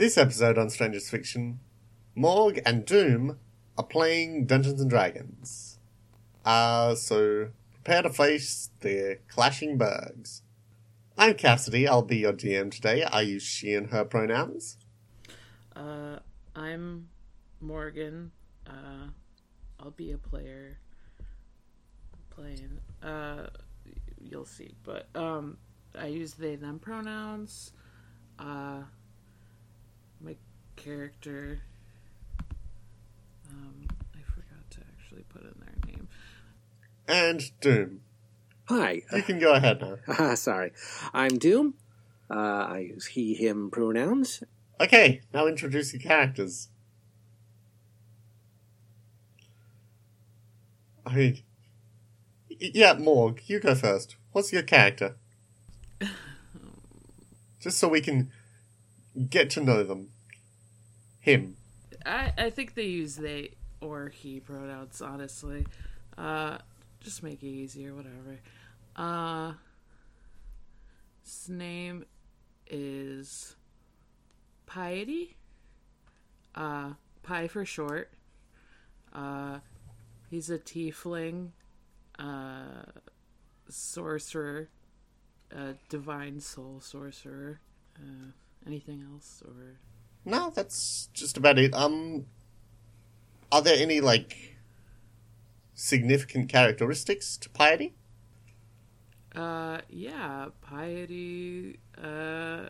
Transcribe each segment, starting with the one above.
This episode on Strangers Fiction, Morg and Doom are playing Dungeons and Dragons. Uh, so prepare to face the clashing bergs. I'm Cassidy, I'll be your DM today. I use she and her pronouns. Uh, I'm Morgan. Uh, I'll be a player playing. Uh, you'll see, but um, I use they them pronouns. Uh, my character. Um, I forgot to actually put in their name. And Doom. Hi. You can go ahead now. Uh, sorry. I'm Doom. Uh, I use he, him pronouns. Okay, now introduce your characters. I mean, yeah, Morg, you go first. What's your character? Just so we can get to know them. Him. I I think they use they or he pronouns. Honestly, uh, just make it easier. Whatever. Uh, his name is Piety. Uh, Pi for short. Uh, he's a tiefling, uh, sorcerer, a divine soul sorcerer. Uh, anything else or? No, that's just about it. Um, are there any like significant characteristics to piety? Uh, yeah, piety uh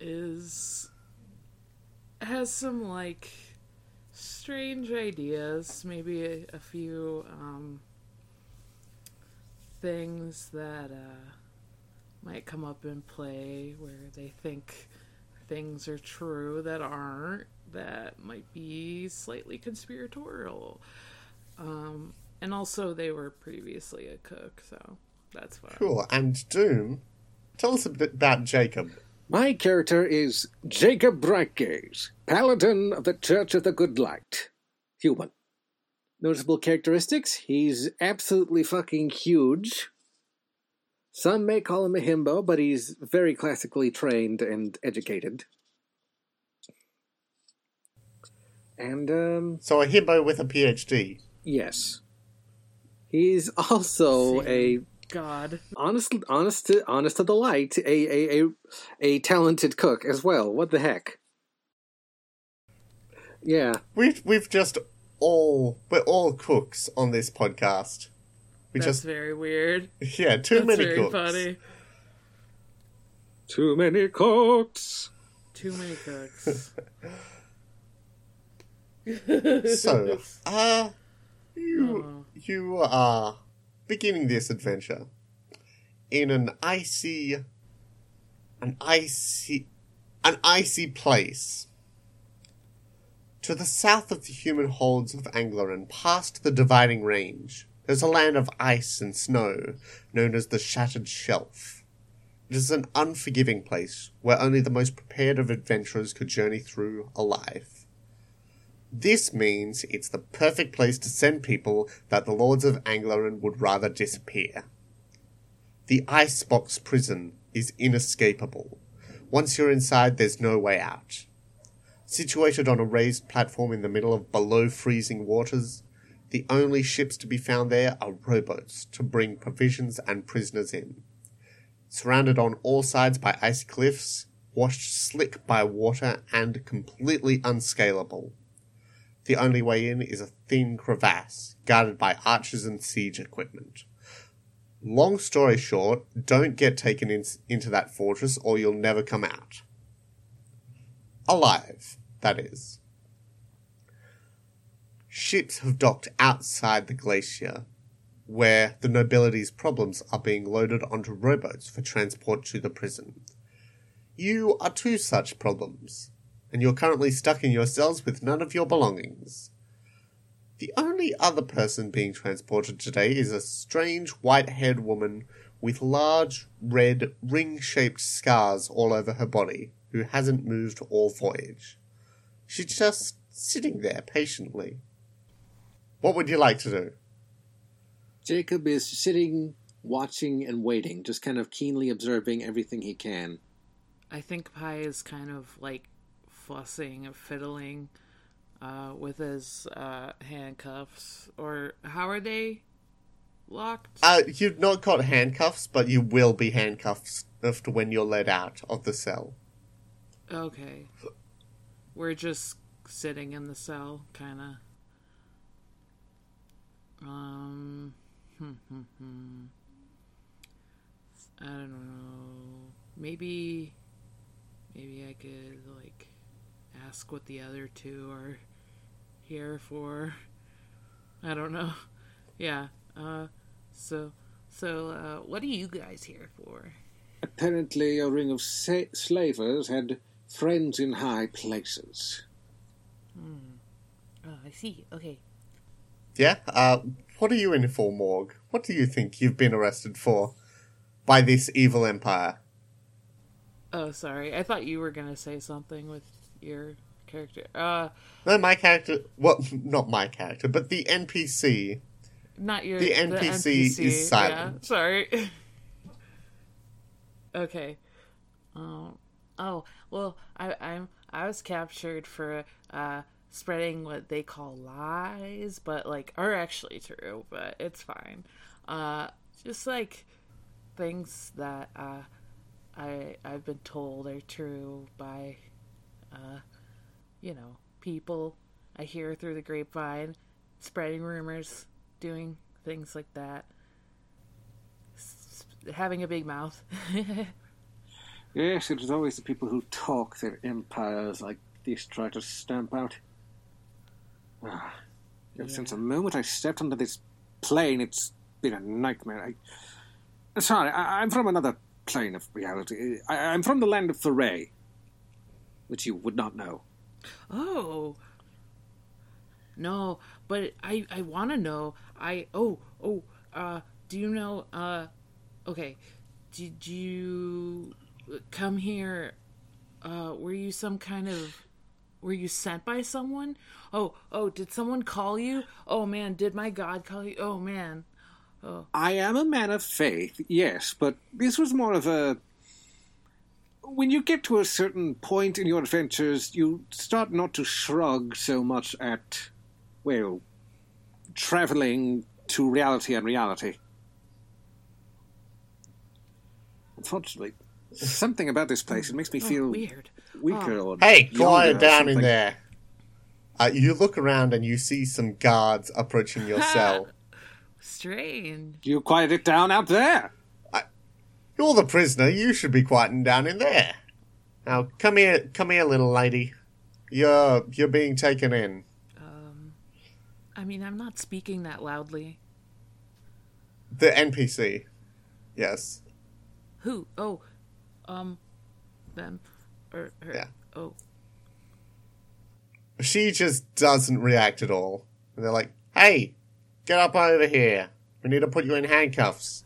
is has some like strange ideas, maybe a, a few um things that uh might come up in play where they think things are true that aren't that might be slightly conspiratorial. Um and also they were previously a cook, so that's fine. Cool. And Doom, tell us a bit about Jacob. My character is Jacob Brightgaze, Paladin of the Church of the Good Light. Human. Notable characteristics he's absolutely fucking huge. Some may call him a himbo, but he's very classically trained and educated. And, um, So a himbo with a PhD. yes. He's also a God. honest, honest to honest to the light, a a a, a talented cook as well. What the heck? Yeah, We've we've just all we're all cooks on this podcast. We That's just very weird. yeah, too That's many very cooks. funny. too many cooks. Too many cooks. So, uh you Oh. you are beginning this adventure in an icy an icy an icy place. To the south of the human holds of Angloran, past the dividing range, there's a land of ice and snow known as the Shattered Shelf. It is an unforgiving place where only the most prepared of adventurers could journey through alive. This means it's the perfect place to send people that the Lords of Angloran would rather disappear. The Icebox prison is inescapable. Once you're inside, there's no way out. Situated on a raised platform in the middle of below freezing waters, the only ships to be found there are rowboats to bring provisions and prisoners in. Surrounded on all sides by ice cliffs, washed slick by water, and completely unscalable. The only way in is a thin crevasse, guarded by archers and siege equipment. Long story short, don't get taken in, into that fortress or you'll never come out. Alive, that is. Ships have docked outside the glacier, where the nobility's problems are being loaded onto rowboats for transport to the prison. You are two such problems, and you're currently stuck in your cells with none of your belongings. The only other person being transported today is a strange white haired woman with large, red, ring shaped scars all over her body who hasn't moved all voyage. She's just sitting there patiently. What would you like to do? Jacob is sitting, watching, and waiting, just kind of keenly observing everything he can. I think Pi is kind of like fussing and fiddling uh, with his uh, handcuffs, or how are they locked? Uh, you've not got handcuffs, but you will be handcuffed after when you're let out of the cell. Okay, we're just sitting in the cell, kind of. Um, hmm, hmm, hmm. I don't know. Maybe, maybe I could like ask what the other two are here for. I don't know. Yeah. Uh. So, so uh, what are you guys here for? Apparently, a ring of sa- slavers had friends in high places. Oh, I see. Okay. Yeah? Uh, what are you in for, Morg? What do you think you've been arrested for by this evil empire? Oh, sorry. I thought you were gonna say something with your character. Uh, No, my character. Well, not my character, but the NPC. not your. The NPC is silent. Yeah, sorry. okay. Um. Oh well, I I'm I was captured for uh spreading what they call lies, but like are actually true, but it's fine. Uh, just like things that uh I I've been told are true by uh you know people I hear through the grapevine, spreading rumors, doing things like that, S- having a big mouth. Yes, it is always the people who talk their empires like this try to stamp out. Ah, ever since the moment I stepped onto this plane, it's been a nightmare. I, sorry, I, I'm from another plane of reality. I, I'm from the land of Foray, which you would not know. Oh. No, but I I want to know. I oh oh uh do you know uh okay. Did you come here uh were you some kind of were you sent by someone? Oh, oh, did someone call you? Oh man, did my god call you? Oh man. I am a man of faith, yes, but this was more of a. When you get to a certain point in your adventures, you start not to shrug so much at, well, traveling to reality and reality. Unfortunately, something about this place, it makes me Oh, feel weird. weaker or. Hey, quiet down in there. Uh, you look around and you see some guards approaching your cell. Strange. You quiet it down out there. You're the prisoner. You should be quieting down in there. Now, come here, come here, little lady. You're you're being taken in. Um I mean, I'm not speaking that loudly. The NPC. Yes. Who? Oh, um, them, or her. Yeah. Oh, She just doesn't react at all. And they're like, "Hey, get up over here. We need to put you in handcuffs."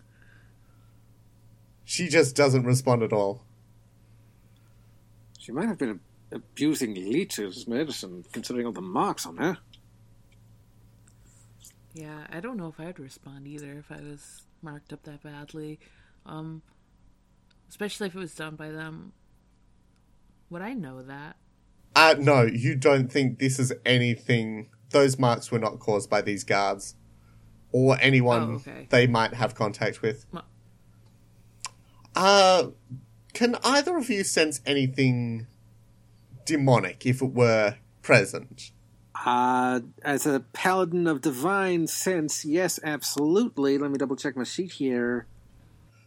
She just doesn't respond at all. She might have been abusing leeches medicine, considering all the marks on her. yeah. I don't know if I'd respond either if I was marked up that badly. Um, especially if it was done by them. Would I know that? Uh, no, you don't think this is anything. Those marks were not caused by these guards or anyone Oh, okay. they might have contact with. Mu- Uh, can either of you sense anything demonic if it were present? Uh, as a paladin of divine sense, yes, absolutely. Let me double check my sheet here.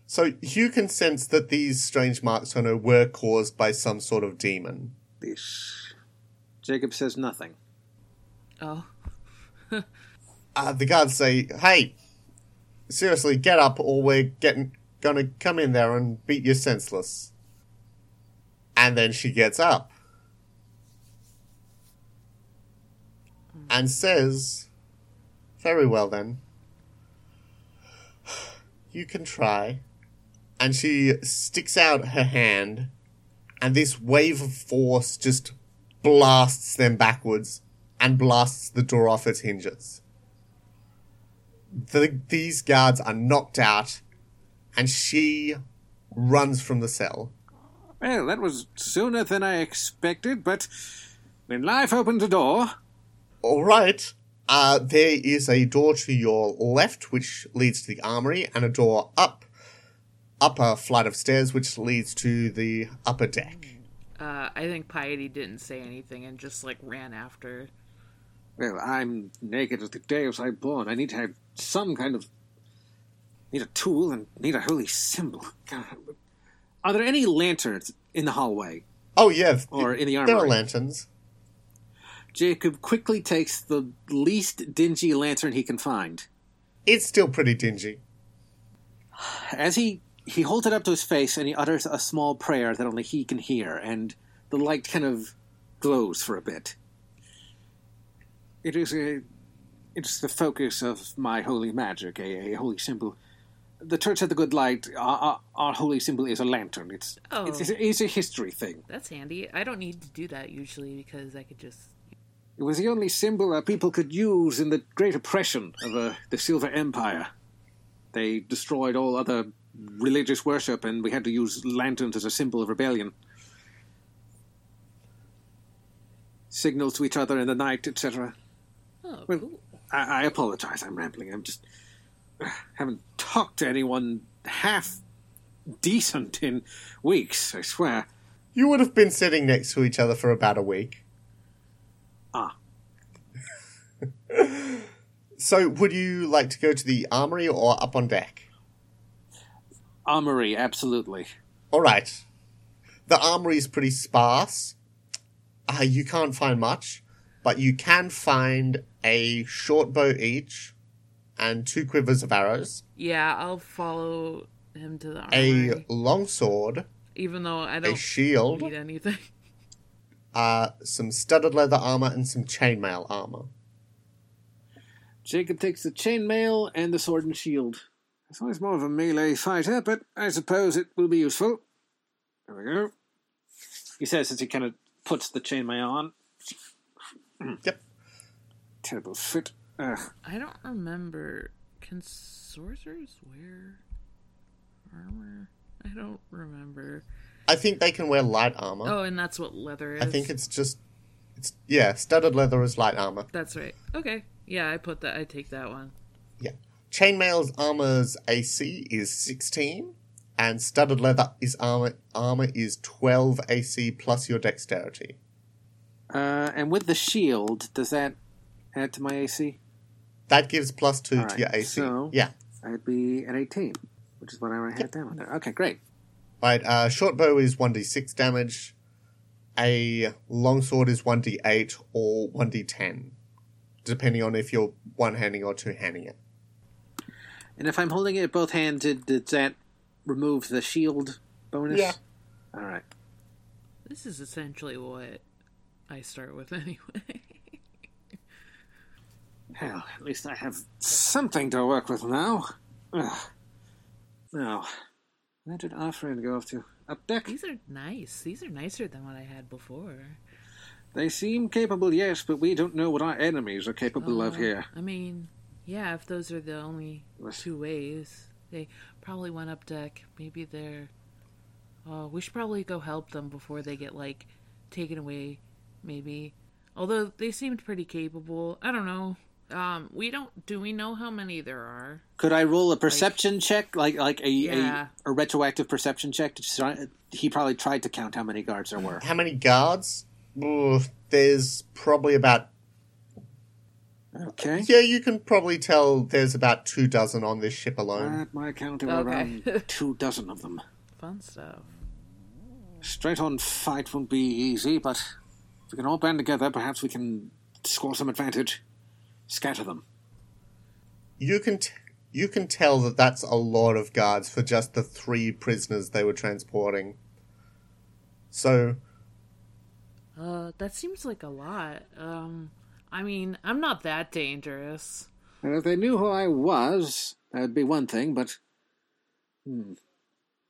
So you can sense that these strange marks on her were caused by some sort of demon. This. Jacob says nothing. Oh, Uh, the guards say, "Hey, seriously, get up, or we're getting gonna come in there and beat you senseless." And then she gets up and says, "Very well then, you can try." And she sticks out her hand, and this wave of force just blasts them backwards and blasts the door off its hinges the, these guards are knocked out, and she runs from the cell. Well, that was sooner than I expected, but when life opens a door, All right. Uh, there is a door to your left, which leads to the armory, and a door up, up a flight of stairs, which leads to the upper deck. Uh, I think Piety didn't say anything and just like ran after. well, I'm naked as the day I was born. I need to have some kind of need a tool and need a holy symbol. God. Are there any lanterns in the hallway? Oh yeah, Or in the armor. there are lanterns. Jacob quickly takes the least dingy lantern he can find. It's still pretty dingy. As he he holds it up to his face and he utters a small prayer that only he can hear, and the light kind of glows for a bit. It is a it's the focus of my holy magic, a, a holy symbol. The Church of the Good Light, our, our, our holy symbol is a lantern. It's Oh. it's, it's a history thing. That's handy. I don't need to do that usually because I could just. It was the only symbol that people could use in the Great Oppression of uh, the Silver Empire. They destroyed all other religious worship, and we had to use lanterns as a symbol of rebellion. Signals to each other in the night, etc. Oh, Well- cool. I, I apologize, I'm rambling. I'm just. uh, haven't talked to anyone half decent in weeks, I swear. You would have been sitting next to each other for about a week. Ah. So, would you like to go to the armory or up on deck? Armory, absolutely. All right. The armory is pretty sparse. Uh, you can't find much, but you can find a short bow each and two quivers of arrows, Yeah, I'll follow him to the a armory, long sword, even though I don't a shield, need anything. uh, some studded leather armor, and some chainmail armor. Jacob takes the chainmail and the sword and shield. It's always more of a melee fighter, but I suppose it will be useful. There we go. He says as he kind of puts the chainmail on. Mm. Yep. Terrible fit. Ugh. I don't remember. Can sorcerers wear armor? I don't remember. I think they can wear light armor. Oh, and that's what leather is. I think it's just, it's yeah, studded leather is light armor. That's right. Okay. Yeah, I put that. I take that one. Yeah. Chainmail's armor's AC is 16, and studded leather is armor armor is 12 AC plus your dexterity. Uh, and with the shield, does that add to my AC? That gives plus two All to your AC. so- Yeah. I'd be at 18, which is what I had down there. Okay, great. Right. Uh, short bow is 1d6 damage. A longsword is 1d8 or 1d10, depending on if you're one handing or two handing it. And if I'm holding it both hands, did- does that remove the shield bonus? Yeah. All right. This is essentially what I start with anyway. Hell, at least I have something to work with now. Ugh. Now, where did our friend go off to? Up deck? These are nice. These are nicer than what I had before. They seem capable, yes, but we don't know what our enemies are capable of Uh, here. I mean, yeah, if those are the only two ways, they probably went up deck. Maybe they're. Oh, we should probably go help them before they get like taken away. Maybe, although they seemed pretty capable. I don't know. Um, we don't. Do we know how many there are? Could I roll a perception check, like like a, Yeah. a a retroactive perception check? To try, he probably tried to count how many guards there were. How many guards? Ooh, there's probably about. Okay. Yeah, you can probably tell there's about two dozen on this ship alone. At my count, there were Okay. around two dozen of them. Fun stuff. Straight on fight won't be easy, but if we can all band together, perhaps we can score some advantage. Scatter them. You can t- you can tell that that's a lot of guards for just the three prisoners they were transporting. So Uh, that seems like a lot. Um, I mean, I'm not that dangerous. And if they knew who I was, that'd be one thing, but. Hmm.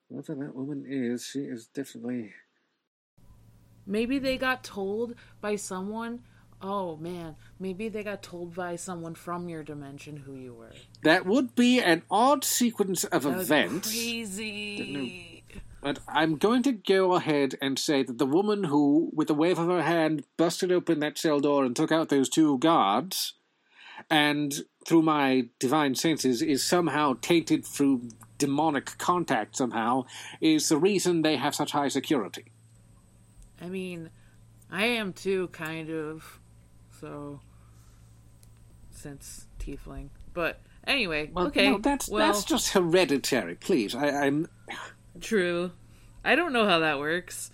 Whoever that woman is, she is definitely. Maybe they got told by someone. Oh man, maybe they got told by someone from your dimension who you were. That would be an odd sequence of That events. crazy. But I'm going to go ahead and say that the woman who, with a wave of her hand, busted open that cell door and took out those two guards, and through my divine senses is somehow tainted through demonic contact somehow, is the reason they have such high security. I mean, I am too, kind of. So, since tiefling, but anyway, Well, okay. no, that's well, that's just hereditary. Please, I, I'm. true. I don't know how that works.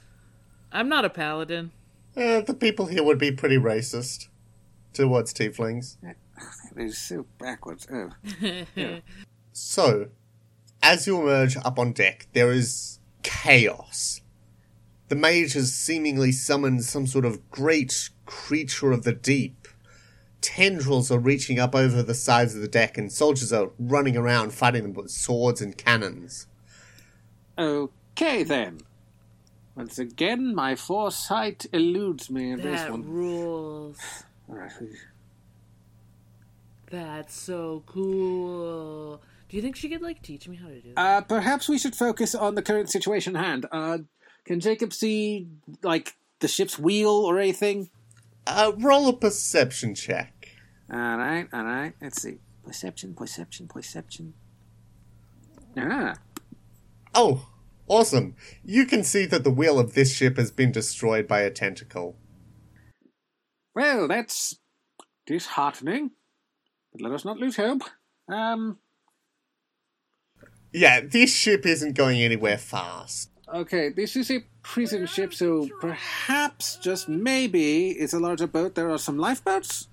I'm not a paladin. Uh, the people here would be pretty racist towards tieflings. It is so backwards. Oh. So, as you emerge up on deck, there is chaos. The mage has seemingly summoned some sort of great creature of the deep. Tendrils are reaching up over the sides of the deck, and soldiers are running around fighting them with swords and cannons. Okay then. Once again, my foresight eludes me in this That one. rules. That's so cool. Do you think she could like teach me how to do that? Uh, perhaps we should focus on the current situation hand. Uh, can Jacob see, like, the ship's wheel or anything? Uh, roll a perception check. Alright, alright. Let's see. Perception, perception, perception. Ah. Oh, awesome. You can see that the wheel of this ship has been destroyed by a tentacle. Well, that's disheartening. But let us not lose hope. Um, Yeah, this ship isn't going anywhere fast. Okay, this is a prison ship, so perhaps, just maybe, it's a larger boat. There are some lifeboats?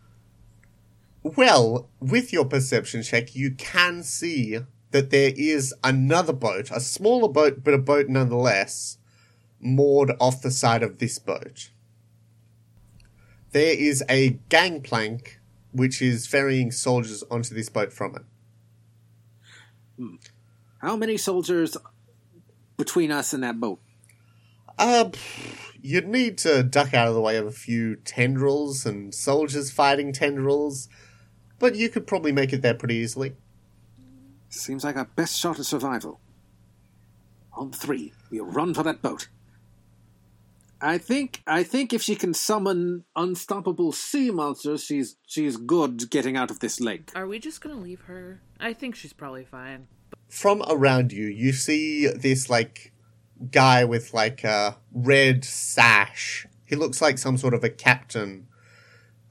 Well, with your perception check, you can see that there is another boat, a smaller boat, but a boat nonetheless, moored off the side of this boat. There is a gangplank which is ferrying soldiers onto this boat from it. Hmm. How many soldiers between us and that boat? Uh, you'd need to duck out of the way of a few tendrils and soldiers fighting tendrils, but you could probably make it there pretty easily. Seems like our best shot at survival. On three, we'll run for that boat. I think I think if she can summon unstoppable sea monsters, she's she's good getting out of this lake. Are we just gonna leave her? I think she's probably fine. From around you, you see this like guy with like a red sash. He looks like some sort of a captain.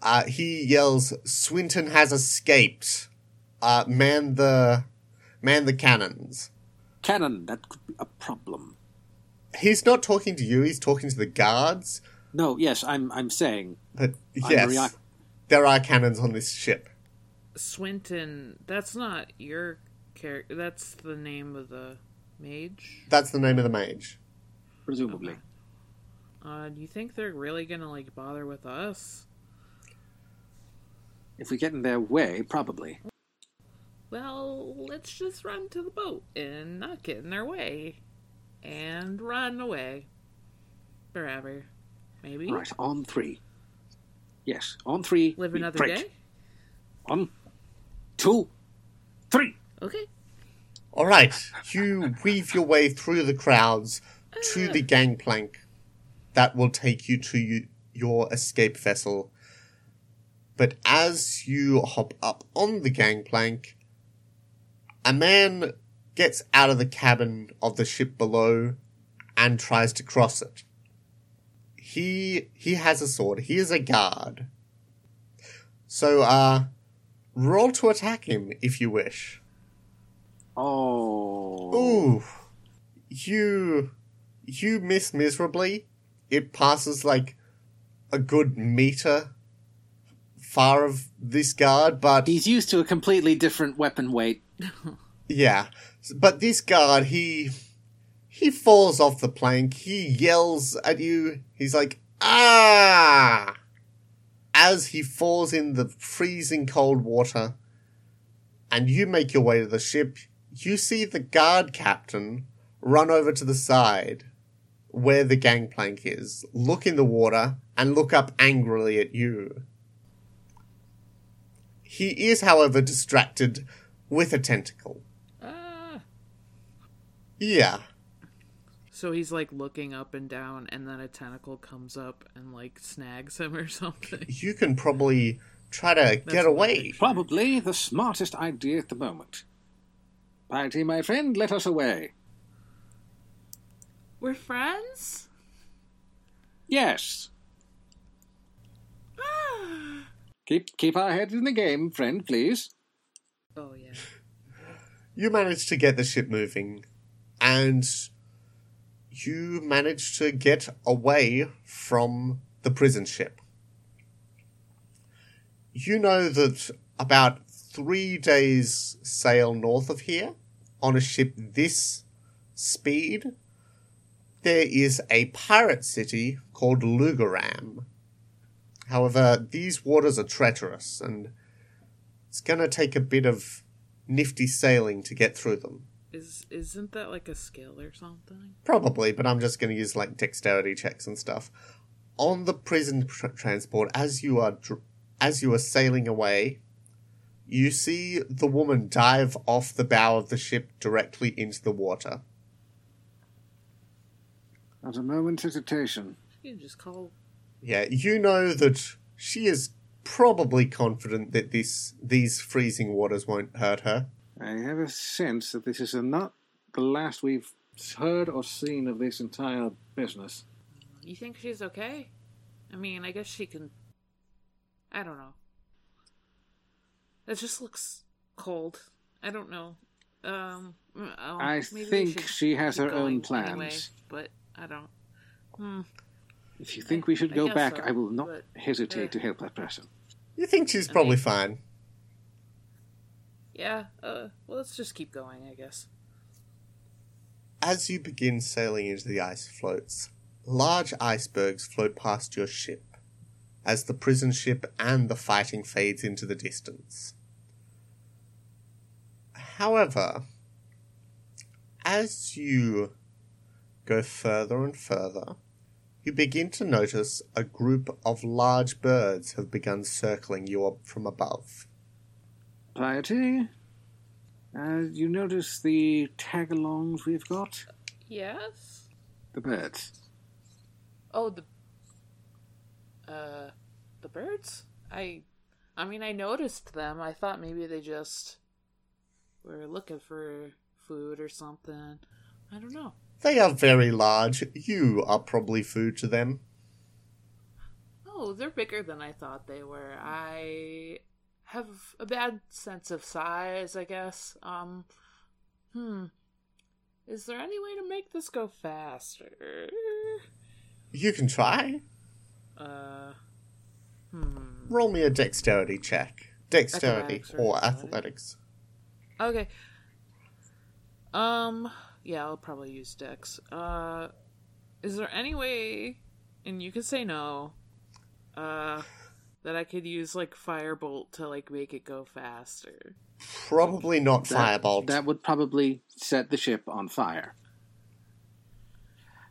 Uh, he yells, "Swinton has escaped! Uh, man the, man the cannons!" Cannon, that could be a problem. He's not talking to you. He's talking to the guards. No, yes, I'm I'm saying But I'm yes, there are cannons on this ship. Swinton, that's not your character. That's the name of the mage. That's the name of the mage. presumably. Uh, do you think they're really gonna like bother with us? If we get in their way, probably. Well, let's just run to the boat and not get in their way. And run away. Forever. Maybe? Right, on three. Yes, on three. Live we another break. day? One, two, three. Okay. All right, you weave your way through the crowds to the gangplank that will take you to you, your escape vessel. But as you hop up on the gangplank, a man gets out of the cabin of the ship below and tries to cross it. He he has a sword. He is a guard. So uh roll to attack him if you wish. Oh. Ooh, you you miss miserably. It passes like a good meter far of this guard, but He's used to a completely different weapon weight. yeah, but this guard he he falls off the plank. He yells at you. He's like ah as he falls in the freezing cold water. And you make your way to the ship. You see the guard captain run over to the side where the gangplank is, look in the water, and look up angrily at you. He is, however, distracted with a tentacle. Ah. Yeah. So he's like looking up and down, and then a tentacle comes up and like snags him or something. You can probably try to get away. Probably the smartest idea at the moment. Piety, my friend, let us away. We're friends? Yes. Keep keep our heads in the game, friend, please. oh, yeah. You managed to get the ship moving, and you managed to get away from the prison ship. You know that about three days' sail north of here, on a ship this speed, there is a pirate city called Lugaram. However, these waters are treacherous, and it's going to take a bit of nifty sailing to get through them. Is isn't that like a skill or something? Probably, but I'm just going to use like dexterity checks and stuff. On the prison tr- transport, as you are dr- as you are sailing away, you see the woman dive off the bow of the ship directly into the water. At a moment's hesitation. You just call. Yeah, you know that she is probably confident that this these freezing waters won't hurt her. I have a sense that this is not the last we've heard or seen of this entire business. You think she's okay? I mean, I guess she can. I don't know. It just looks cold. I don't know. Um, oh, I think she has her own going anyway, plans. but I don't. Hmm. If you think we should I go guess back, so, I will not but- hesitate uh. to help that person. You think she's I probably mean- fine. Yeah. Uh. Well, let's just keep going. I guess. As you begin sailing into the ice floats, large icebergs float past your ship, as the prison ship and the fighting fades into the distance. However, as you go further and further, you begin to notice a group of large birds have begun circling you up from above. Piety, uh, you notice the tag-alongs we've got? Yes. The birds. Oh, the. Uh, the birds. I. I mean, I noticed them. I thought maybe they just were looking for food or something. I don't know. They are very large. You are probably food to them. Oh, they're bigger than I thought they were. I have a bad sense of size, I guess. Um, hmm. Is there any way to make this go faster? You can try. Uh, hmm. Roll me a dexterity check. Dexterity or or athletics? athletics. Okay. Um, yeah, I'll probably use Dex. Uh, is there any way, and you can say no, uh, that I could use like Firebolt to like make it go faster? Probably not That- firebolt. That would probably set the ship on fire.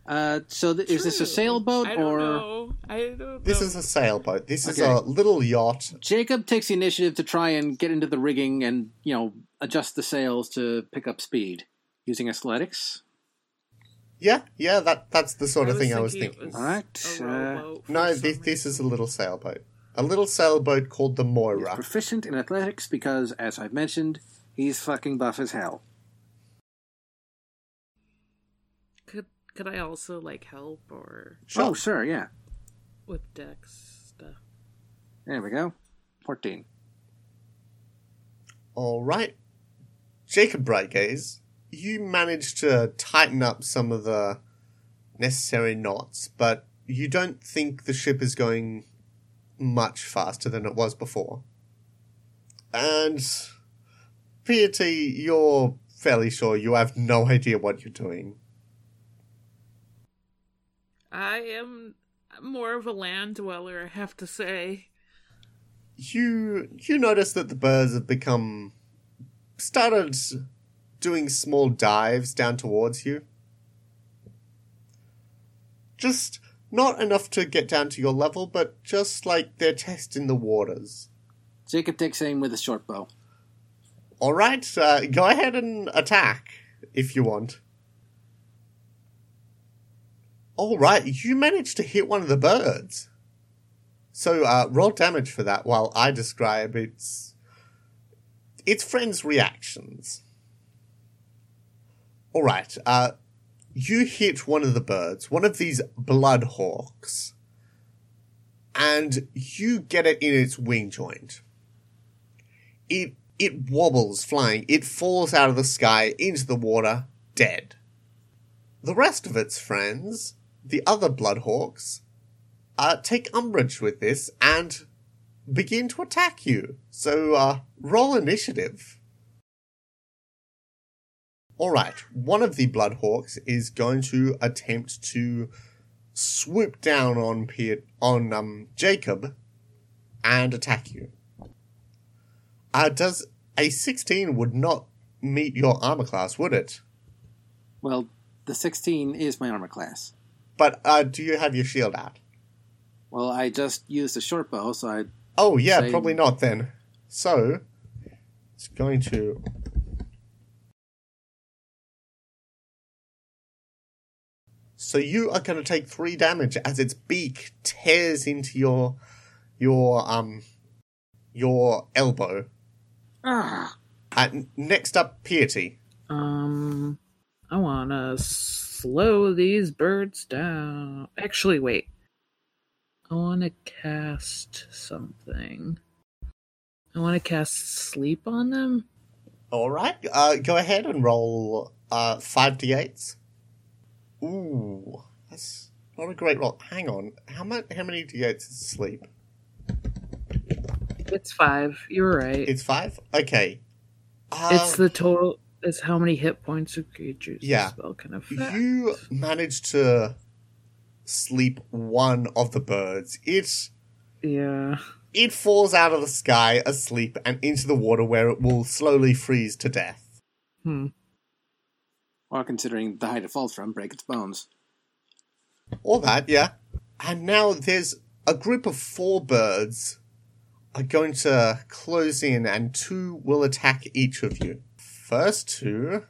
Uh, so th- is this a True. sailboat I don't or know. I don't This is a sailboat. This is Okay. a little yacht. Jacob takes the initiative to try and get into the rigging and you know adjust the sails to pick up speed using athletics? Yeah, yeah, that that's the sort of was thing I was thinking it was Alright, a uh, rowboat for No, some this this is a reason. little sailboat. A little sailboat called the He's Moira. proficient in athletics because, as I've mentioned, he's fucking buff as hell. Could could I also like help or Oh, sure, yeah. with Dex stuff? There we go. 14. All right, Jacob Brightgaze, you managed to tighten up some of the necessary knots, but you don't think the ship is going much faster than it was before. And Piety, you're fairly sure you have no idea what you're doing. I am more of a land dweller, I have to say. you you notice that the birds have become started doing small dives down towards you. Just not enough to get down to your level, but just like they're testing the waters. Jacob takes aim with a short bow. All right, uh, go ahead and attack if you want. All right, you managed to hit one of the birds. So uh, roll damage for that while I describe its its friend's reactions. All right, uh, you hit one of the birds, one of these blood hawks, and you get it in its wing joint. It it wobbles flying. It falls out of the sky into the water, dead. The rest of its friends, the other bloodhawks, uh, take umbrage with this and begin to attack you. So uh, roll initiative. All right, one of the bloodhawks is going to attempt to swoop down on on um, Jacob and attack you. Uh, does a 16 would not meet your armor class, would it? Well, the 16 is my armor class. But uh, do you have your shield out? Well, I just used a short bow, so I. Oh, yeah, Same. probably not then. So, it's going to. So you are going to take three damage as its beak tears into your your um your elbow. Ah! Uh, next up, Piety. Um, I want to slow these birds down. Actually, wait. I want to cast something. I want to cast sleep on them. All right, uh, go ahead and roll uh five d8s. Ooh, that's not a great roll. Hang on, how much? How many d8s is sleep? It's five. You're right. It's five. Okay. Uh, it's the total. It's how many hit points a creature's Yeah. spell can affect. you managed to sleep one of the birds. It Yeah. it falls out of the sky asleep and into the water where it will slowly freeze to death. Hmm. Or considering the height it falls from, break its bones. All that, yeah. And now there's a group of four birds are going to close in, and two will attack each of you. First two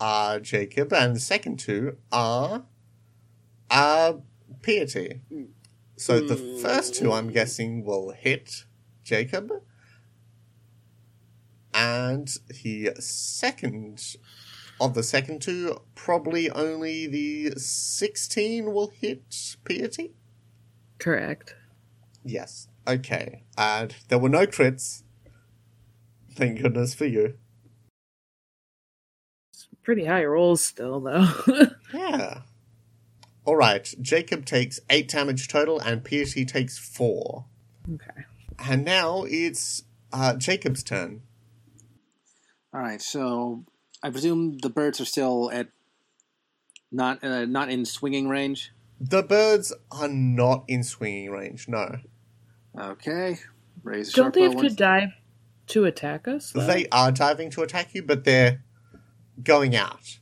are Jacob, and the second two are are Piety. So the first two, I'm hmm. guessing, will hit Jacob, and the second of the second two, probably only the 16 will hit Piety. Correct. Yes. Okay. And there were no crits. Thank goodness for you. Pretty high rolls still, though. Yeah. All right. Jacob takes eight damage total, and Piety takes four. okay. And now it's uh, Jacob's turn. Alright, so I presume the birds are still at. Not, uh, not in swinging range? The birds are not in swinging range. No, Okay. Raise Don't short they have to once- dive to attack us? though? they are diving to attack you, but they're going out.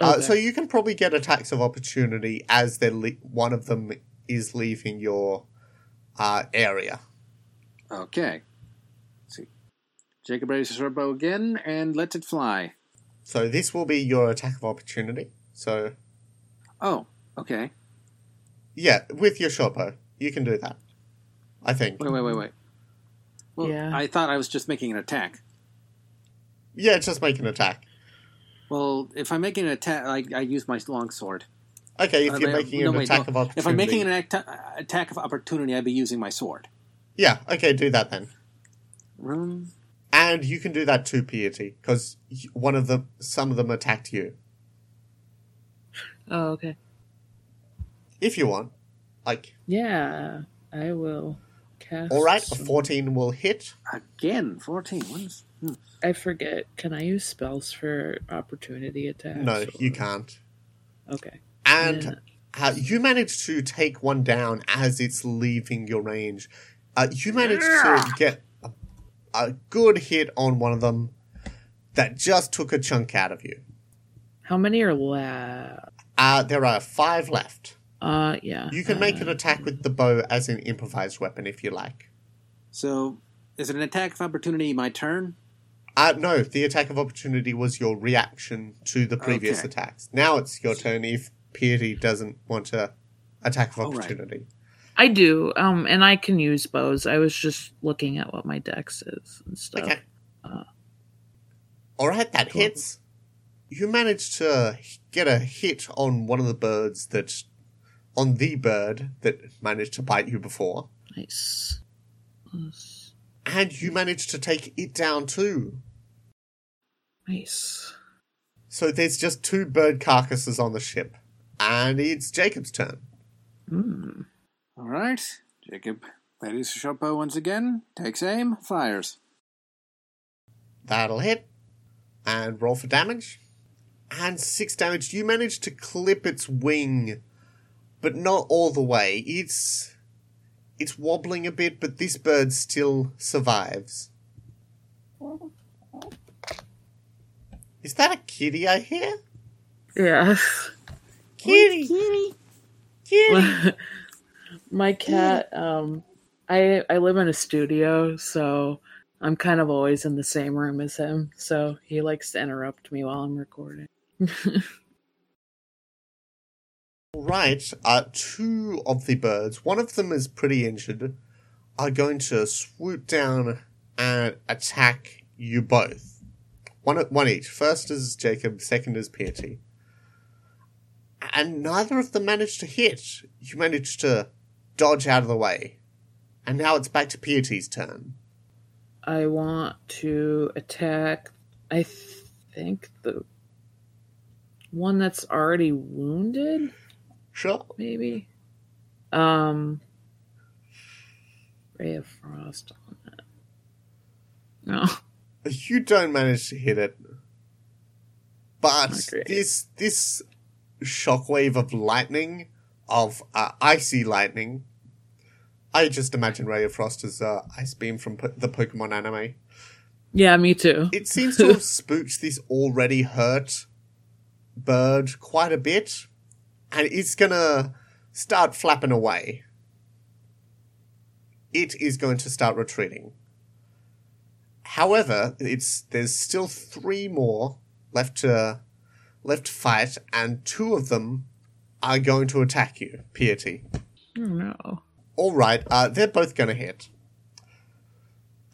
Uh, so you can probably get attacks of opportunity as they're le- one of them is leaving your uh, area. Okay. Let's see. Jacob raises a short bow again and lets it fly. So this will be your attack of opportunity. So Oh, okay. yeah, with your short bow, you can do that. I think. Wait, wait, wait, wait. Well, Yeah. I thought I was just making an attack. Yeah, just make an attack. Well, if I'm making an attack, I, I use my long sword. Okay, if Uh, you're wait, making no, an wait, attack no. of opportunity. If I'm making an atta- attack of opportunity, I'd be using my sword. yeah, okay, do that then. Um, And you can do that too, Piety, because one of them, some of them attacked you. Oh, okay. If you want, like, Yeah, I will cast. all right, a fourteen will hit. again, 14. What is, hmm. I forget. Can I use spells for opportunity attacks? No, you can't. Okay. And Yeah. uh, you managed to take one down as it's leaving your range. Uh, you managed to get a, a good hit on one of them that just took a chunk out of you. How many are left? Uh, there are five left. Uh, yeah. You can make uh, an attack with the bow as an improvised weapon if you like. So, is it an attack of opportunity my turn? Uh, no, the attack of opportunity was your reaction to the previous Okay. attacks. Now it's your turn if Piety doesn't want to attack of All right. opportunity. I do, um, and I can use bows. I was just looking at what my dex is and stuff. Okay. Uh, All right, that Cool. hits. You managed to get a hit on one of the birds that, on the bird that managed to bite you before, Nice. Nice. and you managed to take it down too. Nice. So there's just two bird carcasses on the ship, and it's Jacob's turn. Mm. All right. Jacob readies the short bow once again, takes aim, fires. That'll hit, and roll for damage, and six damage. You managed to clip its wing, but not all the way. It's it's wobbling a bit, but this bird still survives. Is that a kitty I hear? Yes. Kitty, kitty, kitty. my cat um i i live in a studio so i'm kind of always in the same room as him so he likes to interrupt me while i'm recording Right, uh, two of the birds, one of them is pretty injured, are going to swoop down and attack you both. One, one each. First is Jacob, second is Piety. And neither of them managed to hit. You managed to dodge out of the way. And now it's back to Piety's turn. i want to attack i think the one that's already wounded Sure. maybe um ray of frost on that no You don't manage to hit it. But Okay. this this shockwave of lightning, of uh, icy lightning, I just imagine Ray of Frost as uh, Ice Beam from po- the Pokemon anime. yeah me too It seems to have spooked this already hurt bird quite a bit, and it's gonna start flapping away. It is going to start retreating. However, it's there's still three more left to left to fight, and two of them are going to attack you, Piety. oh no All right, uh, they're both going to hit,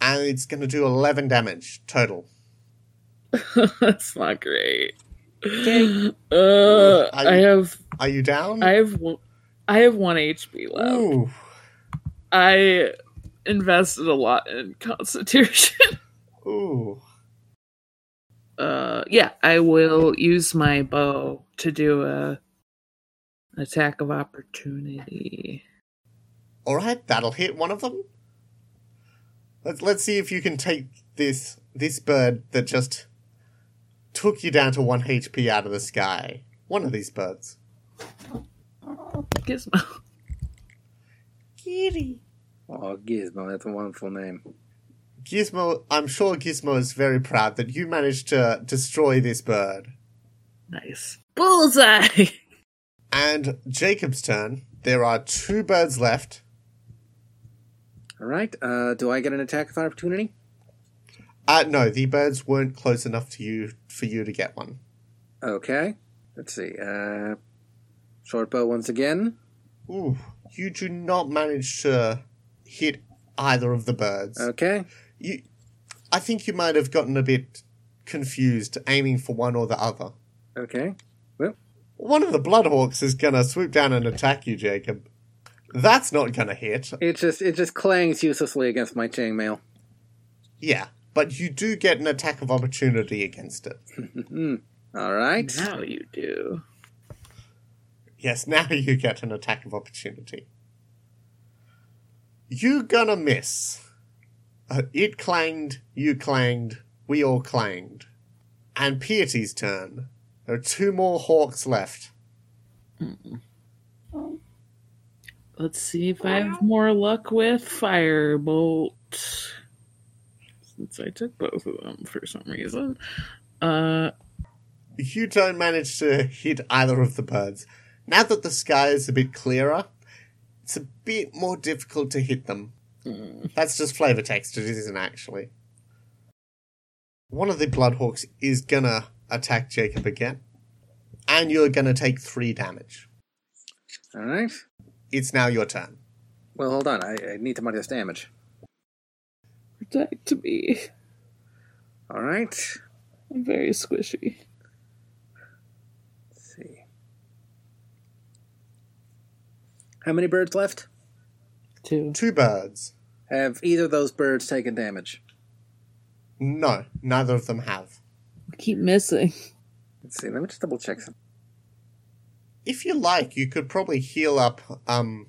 and it's going to do eleven damage total. That's not great. Uh, I- I have Are you down? I have one- I have one HP left. Ooh. I invested a lot in Constitution. Ooh. uh, yeah, I will use my bow to do a attack of opportunity. All right, that'll hit one of them. Let's let's see if you can take this this bird that just took you down to one HP out of the sky. One of these birds. Gizmo. Kitty. Oh, Gizmo, that's a wonderful name. Gizmo, I'm sure Gizmo is very proud that you managed to destroy this bird. Nice. Bullseye! And Jacob's turn. There are two birds left. All right. Uh, do I get an attack of opportunity? Uh no, the birds weren't close enough to you for you to get one. Okay. Let's see. Uh, short bow once again. Ooh, you do not manage to hit either of the birds. Okay. You, I think you might have gotten a bit confused, aiming for one or the other. Okay. Well, one of the Bloodhawks is gonna swoop down and attack you, Jacob. That's not gonna hit. It just it just clangs uselessly against my chainmail. Yeah, but you do get an attack of opportunity against it. All right. Now you do. Yes, now you get an attack of opportunity. You gonna miss. Uh, it clanged, you clanged, we all clanged. And Piety's turn. There are two more hawks left. Let's see if I have more luck with Firebolt. Since I took both of them for some reason. Uh, You don't manage to hit either of the birds. Now that the sky is a bit clearer, it's a bit more difficult to hit them. Mm, that's just flavor text, it isn't actually. One of the Bloodhawks is gonna attack Jacob again. and you're going to take three damage. All right. It's now your turn. Well, hold on. I, I need to mark this damage. Protect me. All right. I'm very squishy. Let's see. How many birds left? Two. Two birds. Have either of those birds taken damage? No, neither of them have. We keep missing. Let's see. Let me just double check some. If you like, you could probably heal up um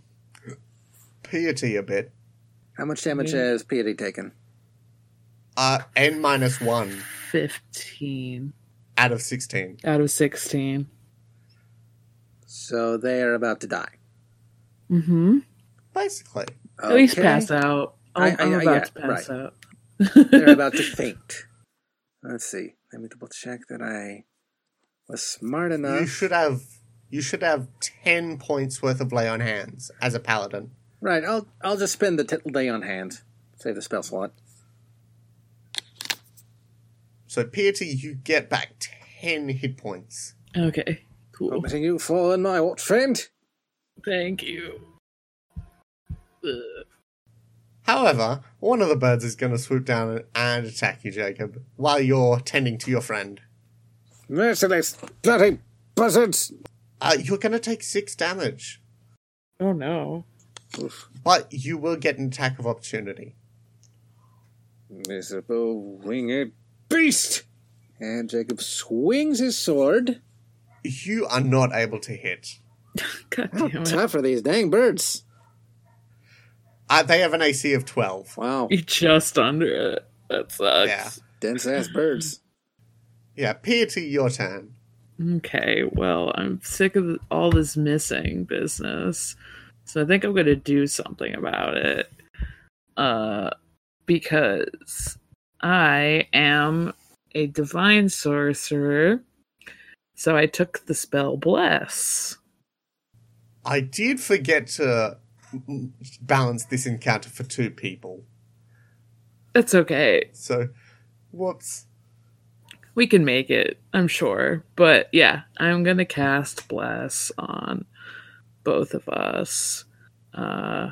Piety a bit. How much damage Yeah. has Piety taken? Uh, N minus one 15 out of 16. out of 16. So they are about to die. Mm-hmm. Basically. At least pass out. I- I'm, I- I'm about yeah, to pass right. out. They're about to faint. Let's see. Let me double check that I was smart enough. You should have you should have 10 points worth of lay on hands as a paladin. Right. I'll I'll just spend the t- lay on hand. Save the spell slot. So Piety, you get back 10 hit points. Okay, cool. Promising you fall in my watch, friend. Thank you. Ugh. However, one of the birds is going to swoop down and attack you, Jacob, while you're tending to your friend. Merciless bloody buzzards. Uh, you're going to take 6 damage, Oh no. Oof. but you will get an attack of opportunity. Miserable winged beast. And Jacob swings his sword. You are not able to hit. God How damn it. tough are these dang birds? Uh, they have an AC of 12. Wow. You're just under it. That sucks. Yeah. Dense ass birds. Yeah, Piety, your turn. Okay, well, I'm sick of all this missing business. So I think I'm going to do something about it. Uh because I am a divine sorcerer. So I took the spell bless. I did forget to balance this encounter for two people. That's okay. So, whoops. We can make it, I'm sure. But yeah, I'm going to cast bless on both of us. Uh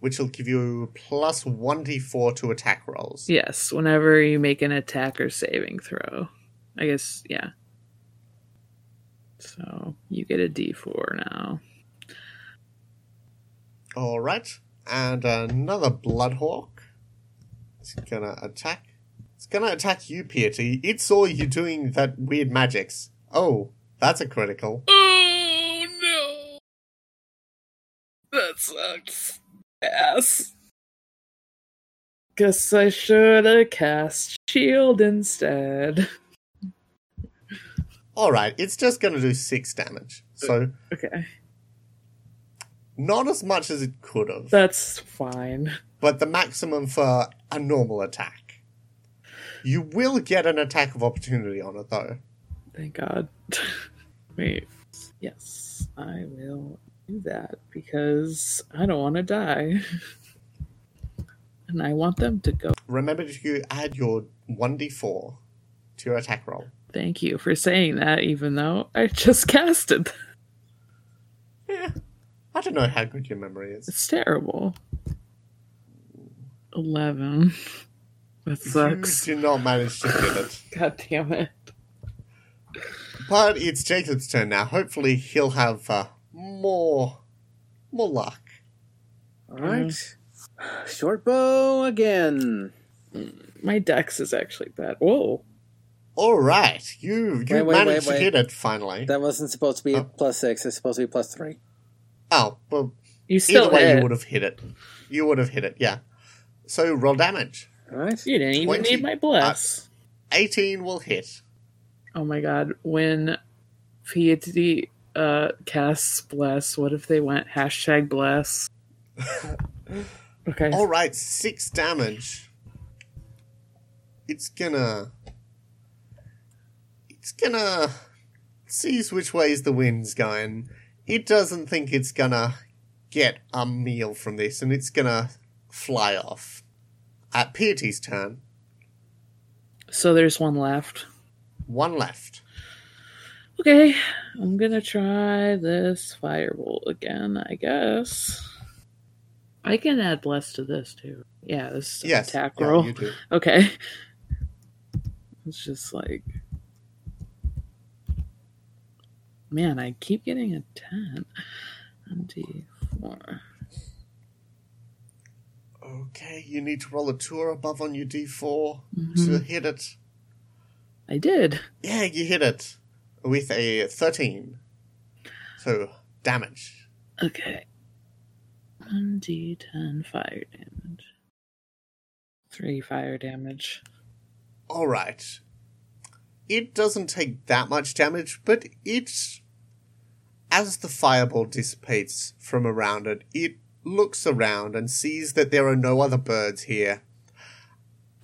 Which will give you plus 1d4 to attack rolls. Yes, whenever you make an attack or saving throw. I guess, yeah. So you get a d4 now. Alright. And another Bloodhawk. It's gonna attack. It's gonna attack you, Piety. It saw you doing that weird magics. Oh, that's a critical. Oh no! That sucks. Ass. Guess I should have cast shield instead. Alright, it's just gonna do 6 damage. So, Okay, not as much as it could have. that's fine. but the maximum for a normal attack. You will get an attack of opportunity on it, though. Thank God. Wait. Yes, I will do that because I don't want to die. and I want them to go. Remember to add your 1d4 to your attack roll. Thank you for saying that, even though I just casted. Yeah. I don't know how good your memory is. It's terrible. 11. That sucks. You do not manage to hit it. God damn it. But it's Jacob's turn now. Hopefully he'll have uh, more more luck. All right. Short bow again. My dex is actually bad. Whoa. Alright, you you Wait, wait, managed wait, to wait. hit it finally. That wasn't supposed to be Oh. plus six. It's supposed to be plus three. Oh, well, You still either way hit. you would have hit it. You would have hit it, yeah. So roll damage. All right. You didn't even need my bless. 18 will hit. Oh my god, when Piety uh, casts bless, what if they went hashtag bless? okay. All right, six damage. It's gonna. It's gonna sees which ways the wind's going. It doesn't think it's gonna get a meal from this, and it's gonna fly off. At Piety's turn, So there's one left. one left. Okay, I'm gonna try this firebolt again, I guess. I can add bless to this too. Yeah, this Yes. attack yeah, roll. you do. Okay. It's just like Man, I keep getting a 10 on D4. Okay, you need to roll a two or above on your d4 to Mhm. hit it. I did. Yeah, you hit it with a 13. So, damage. Okay. 1d10 fire damage. 3 fire damage. Alright. It doesn't take that much damage, but it. As the fireball dissipates from around it, it looks around and sees that there are no other birds here.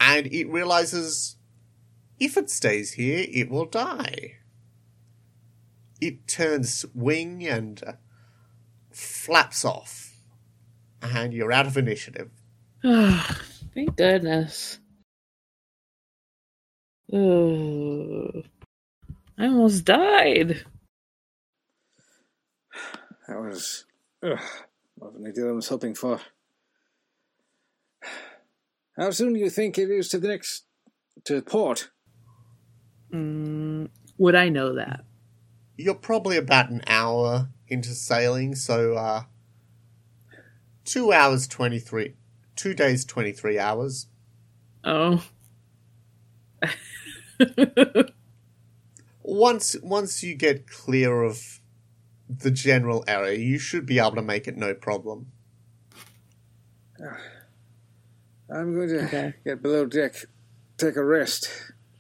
And it realizes if it stays here, it will die. It turns wing and uh, flaps off. And you're out of initiative. Thank goodness. I almost died. That was ugh, more than the deal I was hoping for. How soon do you think it is to the next to port? Mm, would I know that? you're probably about an hour into sailing, so uh, two hours twenty three, two days twenty three hours. Oh. Once once you get clear of the general area, you should be able to make it no problem. Ah. I'm going to Okay. get below deck, take a rest,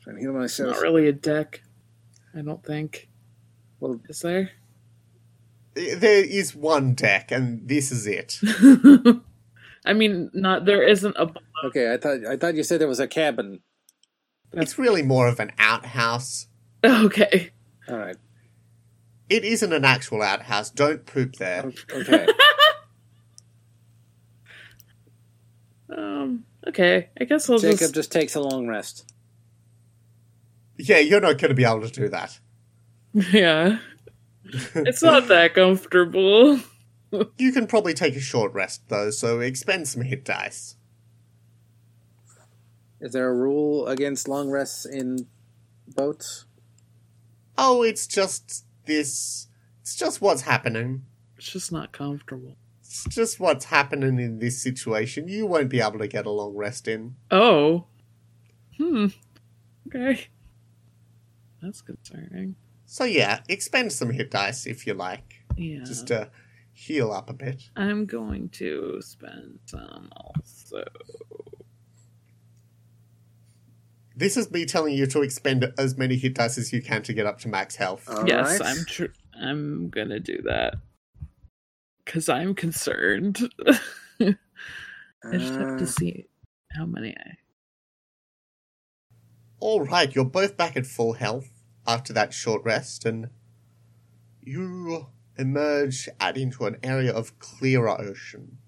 try and heal myself. Not really a deck. I don't think. Well, Is there? There is one deck, and this is it. I mean, not there isn't a. okay. I thought I thought you said there was a cabin. It's really more of an outhouse. Okay. All right. It isn't an actual outhouse. Don't poop there. Okay. Um. Okay. I guess I'll Jacob just. just takes a long rest. Yeah, you're not going to be able to do that. Yeah. It's not that comfortable. You can probably take a short rest though, so expend some hit dice. Is there a rule against long rests in boats? Oh, it's just this. It's just what's happening. It's just not comfortable. It's just what's happening in this situation. You won't be able to get a long rest in. Oh. Hmm. Okay. That's concerning. So yeah, expend some hit dice if you like, Yeah. just to heal up a bit. I'm going to spend some also. This is me telling you to expend as many hit dice as you can to get up to max health. All yes, right. I'm tr- I'm gonna do that because I'm concerned. I just have Uh, to see how many I. All right, you're both back at full health after that short rest, and you emerge out into an area of clearer ocean.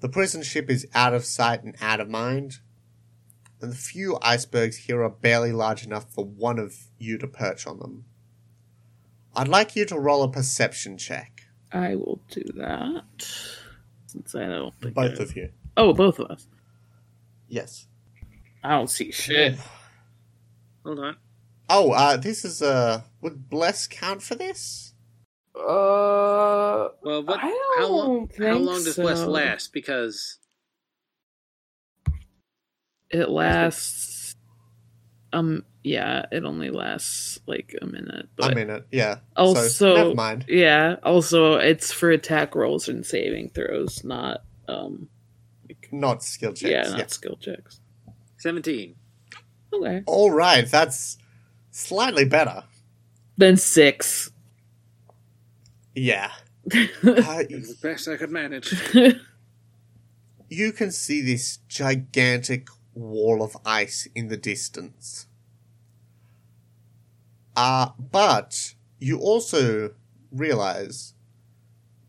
The prison ship is out of sight and out of mind, and the few icebergs here are barely large enough for one of you to perch on them. I'd like you to roll a perception check, I will do that since I don't think both I- of you. Oh, both of us. Yes. I don't see shit. Hold on. Oh, uh, this is uh, would bless count for this? Uh, Well, what? I how long? don't How think long does Bless last? Because it lasts. Um. Yeah, it only lasts like a minute. But a minute, yeah. Also, so, never mind. Yeah. Also, it's for attack rolls and saving throws, not um. Not skill checks. yeah, yeah. not skill checks. seventeen. Okay. All right, that's slightly better. than six. Yeah. Uh, the best I could manage. you can see this gigantic wall of ice in the distance. Uh, but you also realize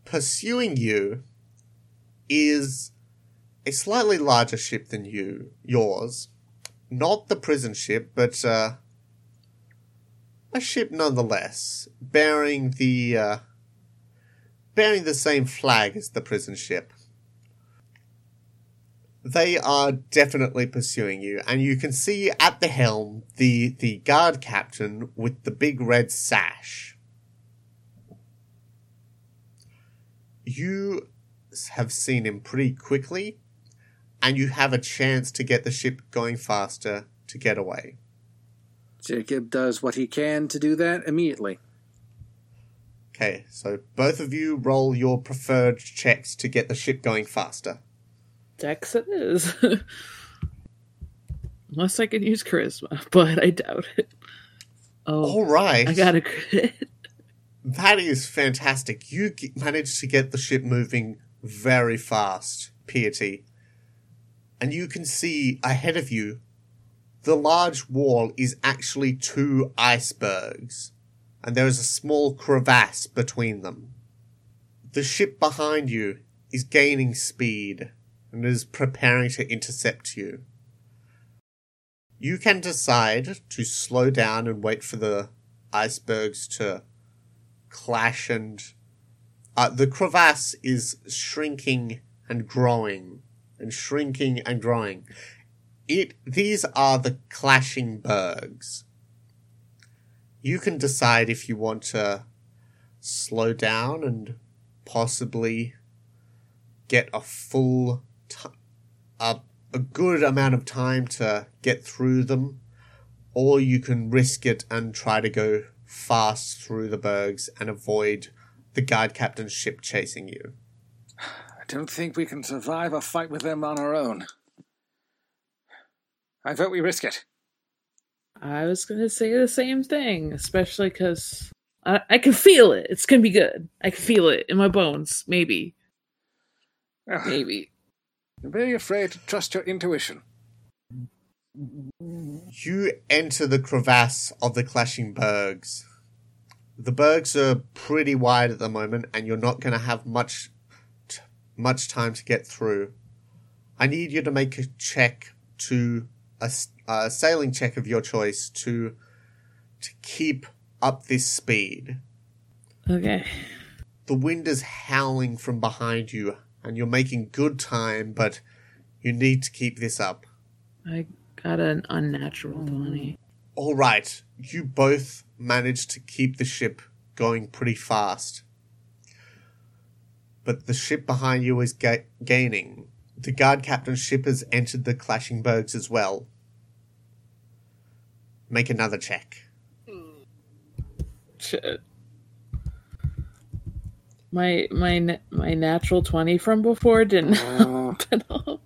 pursuing you is a slightly larger ship than you, yours. Not the prison ship, but uh, a ship nonetheless, bearing the uh, bearing the same flag as the prison ship. They are definitely pursuing you, and you can see at the helm the the guard captain with the big red sash. You have seen him pretty quickly, and you have a chance to get the ship going faster to get away. Jacob does what he can to do that immediately. Okay, so both of you roll your preferred checks to get the ship going faster. Dex it is. Unless I can use charisma, but I doubt it. Oh, All right. I got a crit. That is fantastic. You g- managed to get the ship moving very fast, Piety. And you can see ahead of you, the large wall is actually two icebergs, and there is a small crevasse between them. The ship behind you is gaining speed and is preparing to intercept you. You can decide to slow down and wait for the icebergs to clash and uh, the crevasse is shrinking and growing and shrinking and growing. It these are the clashing bergs. You can decide if you want to slow down and possibly get a full t- a, a good amount of time to get through them or you can risk it and try to go fast through the bergs and avoid the guard captain's ship chasing you. I don't think we can survive a fight with them on our own. I vote we risk it. I was gonna say the same thing, especially because I, I can feel it. It's gonna be good. I can feel it in my bones. Maybe, Ugh, maybe. I'm very afraid to trust your intuition. You enter the crevasse of the clashing bergs. The bergs are pretty wide at the moment, and you're not going to have much t- much time to get through. I need you to make a check to a, a sailing check of your choice to to keep up this speed. Okay. The wind is howling from behind you, and you're making good time, but you need to keep this up. I got an unnatural twenty. All right, you both managed to keep the ship going pretty fast. But the ship behind you is ga- gaining. The guard captain's ship has entered the clashing bergs as well. Make another check. Shit. My my my natural twenty from before didn't Oh. help at all.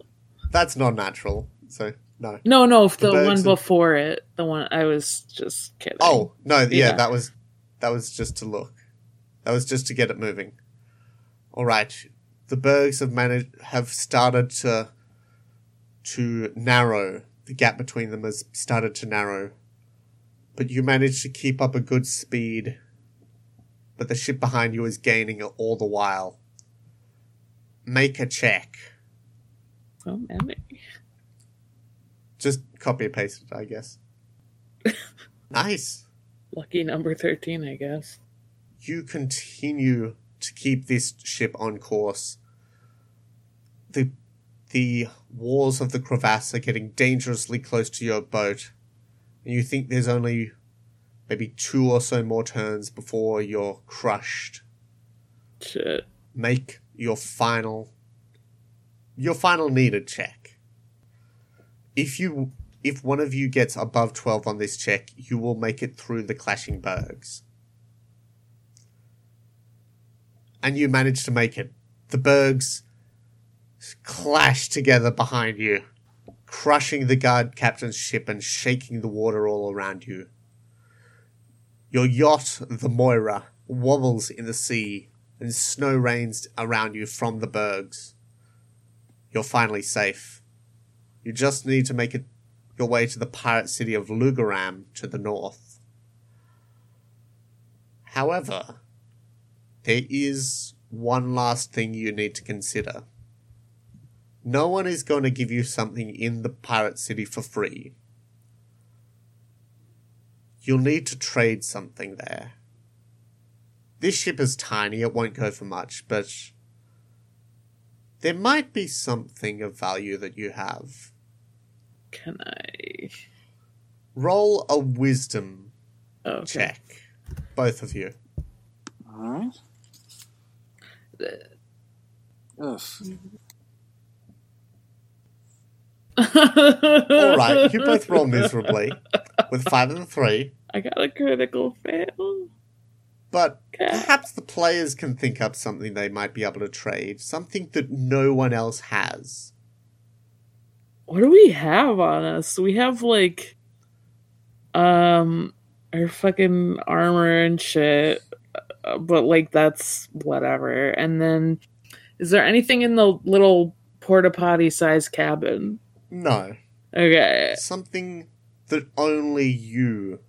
That's not natural, so no. No, no, the, bergs one and- before it, the one I was just kidding. Oh no, yeah, Yeah. that was that was just to look. That was just to get it moving. All right, the bergs have managed have started to to narrow. The gap between them has started to narrow, but you managed to keep up a good speed. But the ship behind you is gaining it all the while. Make a check. Oh, many. Just copy and paste it, I guess. nice. Lucky number thirteen, I guess. you continue to keep this ship on course. The the walls of the crevasse are getting dangerously close to your boat, and you think there's only maybe two or so more turns before you're crushed. Shit. Make your final your final needed check. If you if one of you gets above 12 on this check, you will make it through the clashing bergs. and you manage to make it. The bergs clash together behind you, crushing the guard captain's ship and shaking the water all around you. Your yacht, the Moira, wobbles in the sea, and snow rains around you from the bergs. You're finally safe. You just need to make it your way to the pirate city of Lugaram to the north. However, there is one last thing you need to consider. No one is going to give you something in the pirate city for free. You'll need to trade something there. This ship is tiny, it won't go for much, but there might be something of value that you have. Can I? Roll a wisdom okay. check, both of you. All right. Ugh. All right, you both roll miserably with five and three, I got a critical fail. but perhaps the players can think up something they might be able to trade, something that no one else has. What do we have on us? We have like, um, our fucking armor and shit, uh, but like that's whatever. And then, is there anything in the little porta potty size cabin? No, Okay. something that only you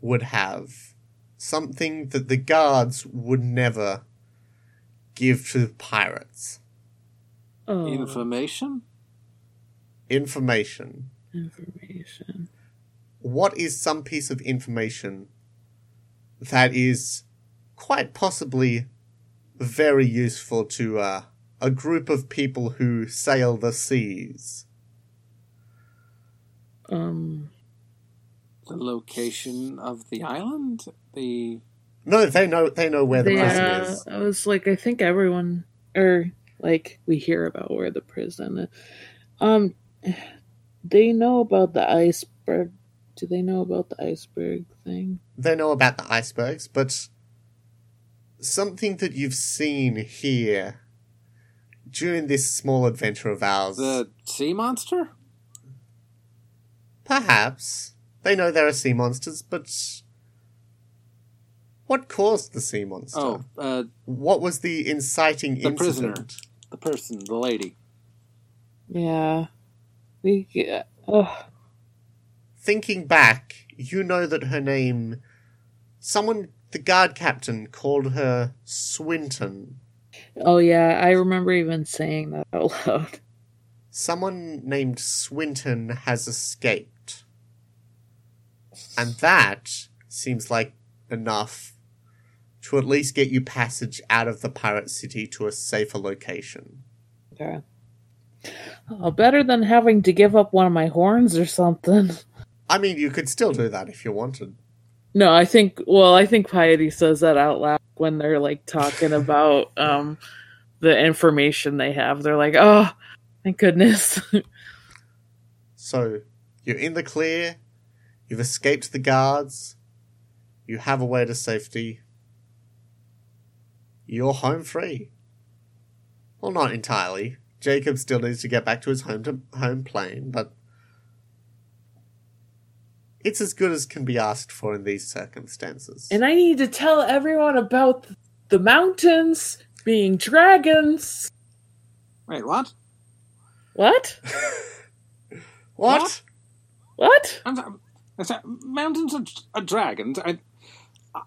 would have. Something that the guards would never give to pirates. Oh, Information? Information. information. What is some piece of information that is quite possibly very useful to uh, a group of people who sail the seas? Um, The location of the island? The. No, they know they know where the they, prison uh, is. I was like, I think everyone, or like, we hear about where the prison is. Um, they know about the iceberg. Do they know about the iceberg thing? They know about the icebergs, but something that you've seen here during this small adventure of ours. The sea monster? Perhaps. They know there are sea monsters, but what caused the sea monster? Oh, uh, What was the inciting The prisoner. incident? the person, the lady. Yeah, we. Yeah. Ugh. Thinking back, you know that her name. Someone, the guard captain, called her Swinton. Oh yeah, I remember even saying that out loud. Someone named Swinton has escaped. And that seems like enough to at least get you passage out of the pirate city to a safer location. Okay. Oh, better than having to give up one of my horns or something. I mean, you could still do that if you wanted. No, I think. Well, I think Piety says that out loud when they're like talking about um the information they have. They're like, "Oh, thank goodness." So, you're in the clear, you've escaped the guards, you have a way to safety, you're home free. Well, not entirely. Jacob still needs to get back to his home to home plane, but it's as good as can be asked for in these circumstances. and I need to tell everyone about the mountains being dragons. Wait, what? What? what? What? What? I'm sorry, I'm sorry, mountains are, are dragons. I, I-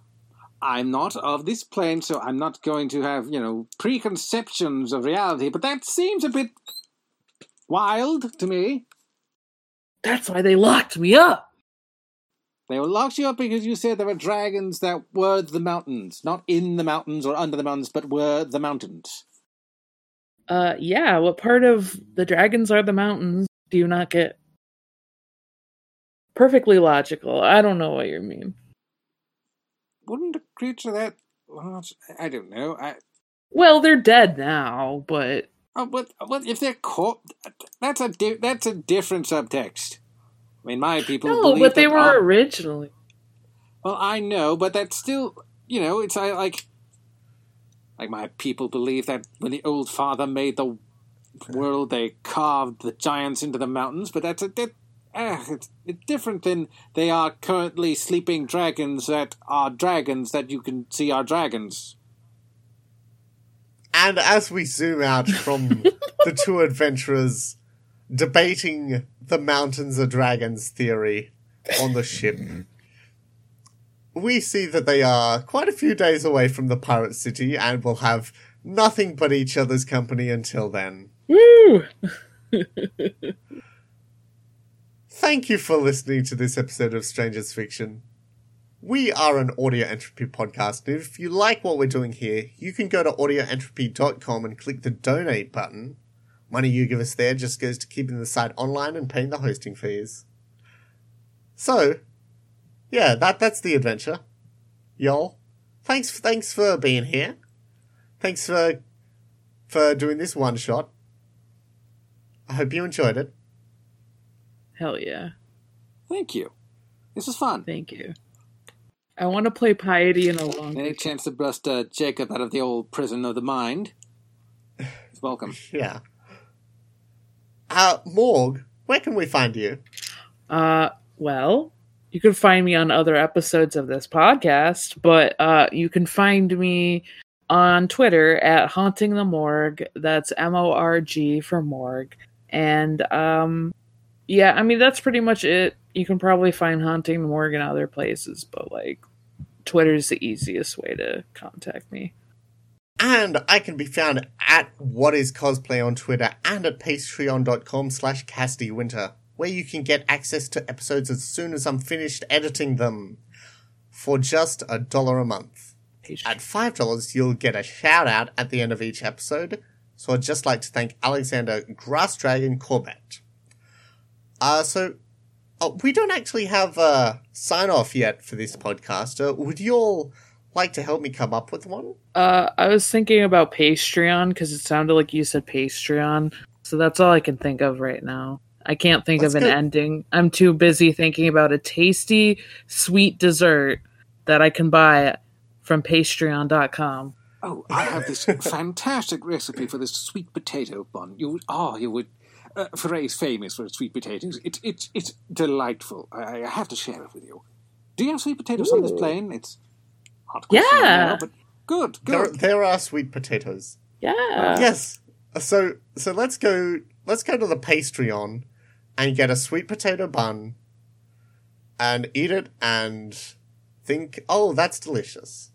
I'm not of this plane, so I'm not going to have, you know, preconceptions of reality, but that seems a bit wild to me. That's why they locked me up. They locked you up because you said there were dragons that were the mountains. Not in the mountains or under the mountains, but were the mountains. Uh, yeah. What part of the dragons are the mountains? Do you not get? Perfectly logical. I don't know what you mean. Wouldn't a creature that large... I don't know. I, Well, they're dead now, but Oh, but what if they're caught? That's a di- that's a different subtext. I mean, my people. no, believe but they were our- originally. Well, I know, but that's still, you know, it's I like, like my people believe that when the old father made the world, they carved the giants into the mountains. But that's a that, ah, it's, it's different than they are currently sleeping dragons that are dragons that you can see are dragons. And as we zoom out from the two adventurers debating the mountains are dragons theory on the ship, we see that they are quite a few days away from the pirate city and will have nothing but each other's company until then. Woo! Thank you for listening to this episode of Strangers Fiction. We are an audio entropy podcast, and if you like what we're doing here, you can go to audioentropy.com and click the donate button. Money you give us there just goes to keeping the site online and paying the hosting fees. So, yeah, that that's the adventure. Y'all. Thanks thanks for being here. Thanks for for doing this one shot. I hope you enjoyed it. Hell yeah. Thank you. This is fun. Thank you. I want to play Piety in a long Any chance to bust uh, Jacob out of the old prison of the mind? He's welcome. Yeah. Uh, Morg, where can we find you? Uh, well, you can find me on other episodes of this podcast, but uh, you can find me on Twitter at Haunting the Morgue. That's M O R G for Morgue. And um, yeah, I mean, that's pretty much it. You can probably find Haunting Morgan other places, but like, Twitter's the easiest way to contact me. And I can be found at What Is Cosplay on Twitter and at patreon.com slash Winter, where you can get access to episodes as soon as I'm finished editing them for just a dollar a month. At $5, you'll get a shout out at the end of each episode, so I'd just like to thank Alexander Grass Dragon Corbett. Uh, so, uh, we don't actually have a sign off yet for this podcast. Uh, would you all like to help me come up with one? Uh, I was thinking about Pastreon because it sounded like you said Pastreon, so that's all I can think of right now. I can't think Let's of an go- ending. I'm too busy thinking about a tasty, sweet dessert that I can buy from Pastreon.com. Oh, I have this fantastic recipe for this sweet potato bun. You would, oh, you would. Uh, Foray is famous for its sweet potatoes. It's it's it's delightful. I, I have to share it with you. Do you have sweet potatoes on this plane? It's hard question Yeah. now, but good, There, good. there are sweet potatoes. Yeah. yes. So so let's go let's go to the Patreon and get a sweet potato bun and eat it and think, oh, that's delicious.